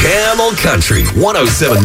Camel Country 1079.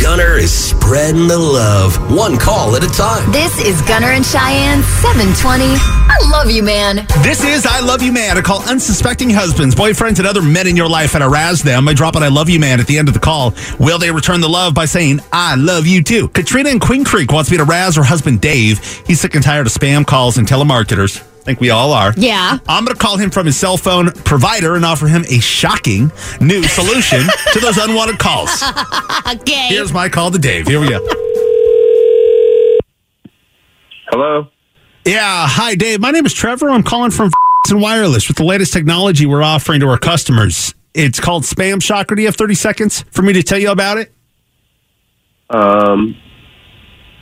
Gunner is spreading the love, one call at a time. This is Gunner and Cheyenne 720. I love you, man. This is I Love You Man. I call unsuspecting husbands, boyfriends, and other men in your life and harass them. I drop an I Love You Man at the end of the call. Will they return the love by saying, I love you too? Katrina in Queen Creek wants me to razz her husband, Dave. He's sick and tired of spam calls and telemarketers. I think we all are. Yeah. I'm going to call him from his cell phone provider and offer him a shocking new solution to those unwanted calls. Okay. Here's my call to Dave. Here we go. Hello. Yeah. Hi, Dave. My name is Trevor. I'm calling from and Wireless with the latest technology we're offering to our customers. It's called Spam Shocker. Do you have 30 seconds for me to tell you about it? Um,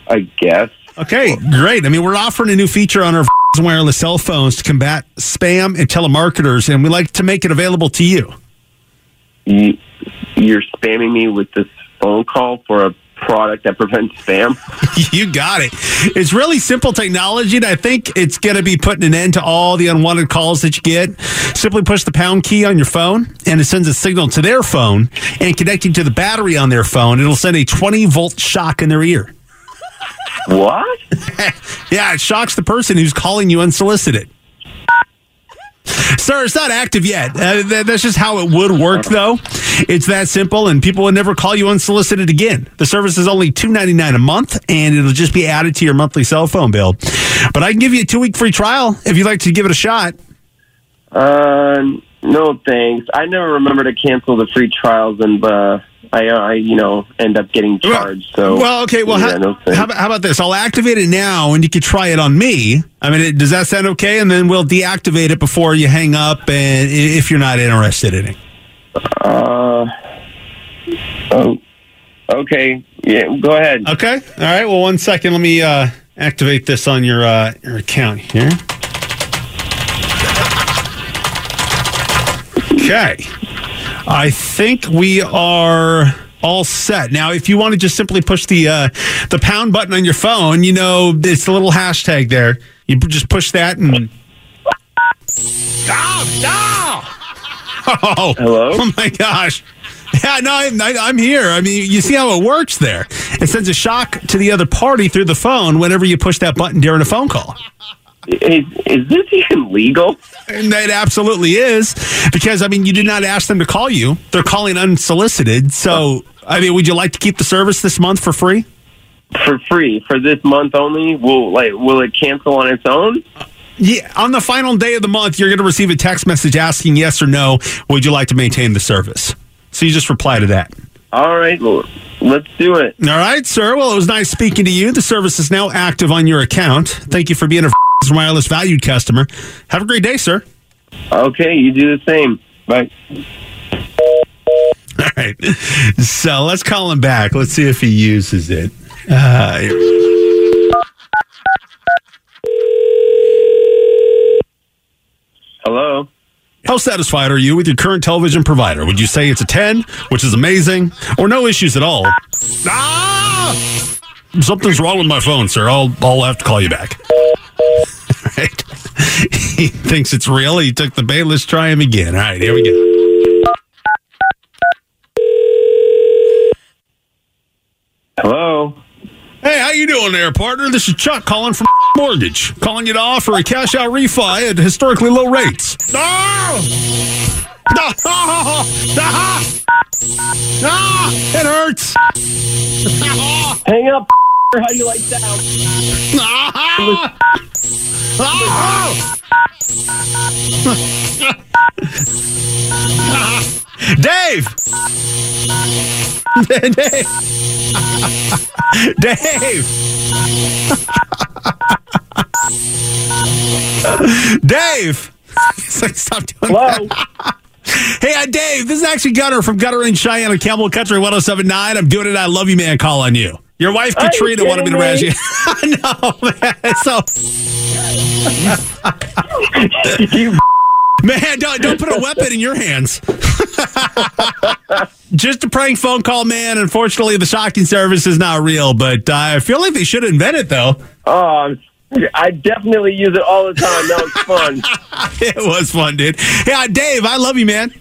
I guess. Okay, great. I mean, we're offering a new feature on our and wireless cell phones to combat spam and telemarketers, and we like to make it available to you. You, you're spamming me with this phone call for a product that prevents spam. you got it. It's really simple technology, and I think it's going to be putting an end to all the unwanted calls that you get. Simply push the pound key on your phone, and it sends a signal to their phone, and connecting to the battery on their phone, it'll send a 20 volt shock in their ear. What? yeah, it shocks the person who's calling you unsolicited. Sir, it's not active yet. Uh, that, that's just how it would work, though. It's that simple, and people would never call you unsolicited again. The service is only two ninety nine a month, and it'll just be added to your monthly cell phone bill. But I can give you a two week free trial if you'd like to give it a shot. Uh, no thanks. I never remember to cancel the free trials, and uh, I, uh, I, you know, end up getting charged. So, well, okay. Well, yeah, how, no how, about, how about this? I'll activate it now, and you can try it on me. I mean, it, does that sound okay? And then we'll deactivate it before you hang up, and if you're not interested in it. Uh, oh, okay. Yeah, go ahead. Okay. All right. Well, one second. Let me uh, activate this on your uh, your account here. Okay. I think we are all set. Now, if you want to just simply push the uh, the pound button on your phone, you know, it's the little hashtag there. You just push that and. Stop! Stop! Oh, Hello? Oh my gosh! Yeah, no, I'm, I- I'm here. I mean, you see how it works there. It sends a shock to the other party through the phone whenever you push that button during a phone call. Is, is this even legal? And it absolutely is because I mean, you did not ask them to call you; they're calling unsolicited. So, I mean, would you like to keep the service this month for free? For free for this month only? Will like will it cancel on its own? Yeah, on the final day of the month, you're going to receive a text message asking yes or no. Would you like to maintain the service? So you just reply to that. All right, well, let's do it. All right, sir. Well, it was nice speaking to you. The service is now active on your account. Thank you for being a wireless valued customer. Have a great day, sir. Okay, you do the same. Bye. All right. So let's call him back. Let's see if he uses it. Uh, Hello. How satisfied are you with your current television provider? Would you say it's a 10, which is amazing, or no issues at all? Ah! Something's wrong with my phone, sir. I'll, I'll have to call you back. right. He thinks it's real. He took the bait. Let's try him again. All right, here we go. Hello. Hey, how you doing there, partner? This is Chuck calling from Mortgage, calling you to offer a cash out refi at historically low rates. No! No! No! No! It hurts! Hang up. How do you like that? Dave! Dave! Dave! Dave! Stop doing Hello. that. Hey, uh, Dave, this is actually Gunner from Gunner and Cheyenne of Camel Country 1079. I'm doing it. I love you, man. Call on you. Your wife, Are Katrina, wanted me to razz you. no, man. So, you man, don't, don't put a weapon in your hands. Just a prank phone call, man. Unfortunately, the shocking service is not real, but uh, I feel like they should invent it, though. Oh, I definitely use it all the time. That was fun. It was fun, dude. Hey, uh, Dave, I love you, man.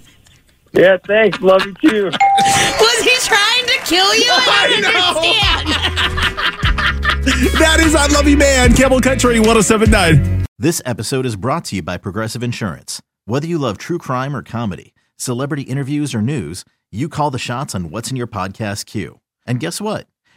yeah, thanks. Love you too. Was he trying to kill you? I don't I understand. That is I Love You Man, Camel Country 1079. This episode is brought to you by Progressive Insurance. Whether you love true crime or comedy, celebrity interviews or news, you call the shots on what's in your podcast queue. And guess what?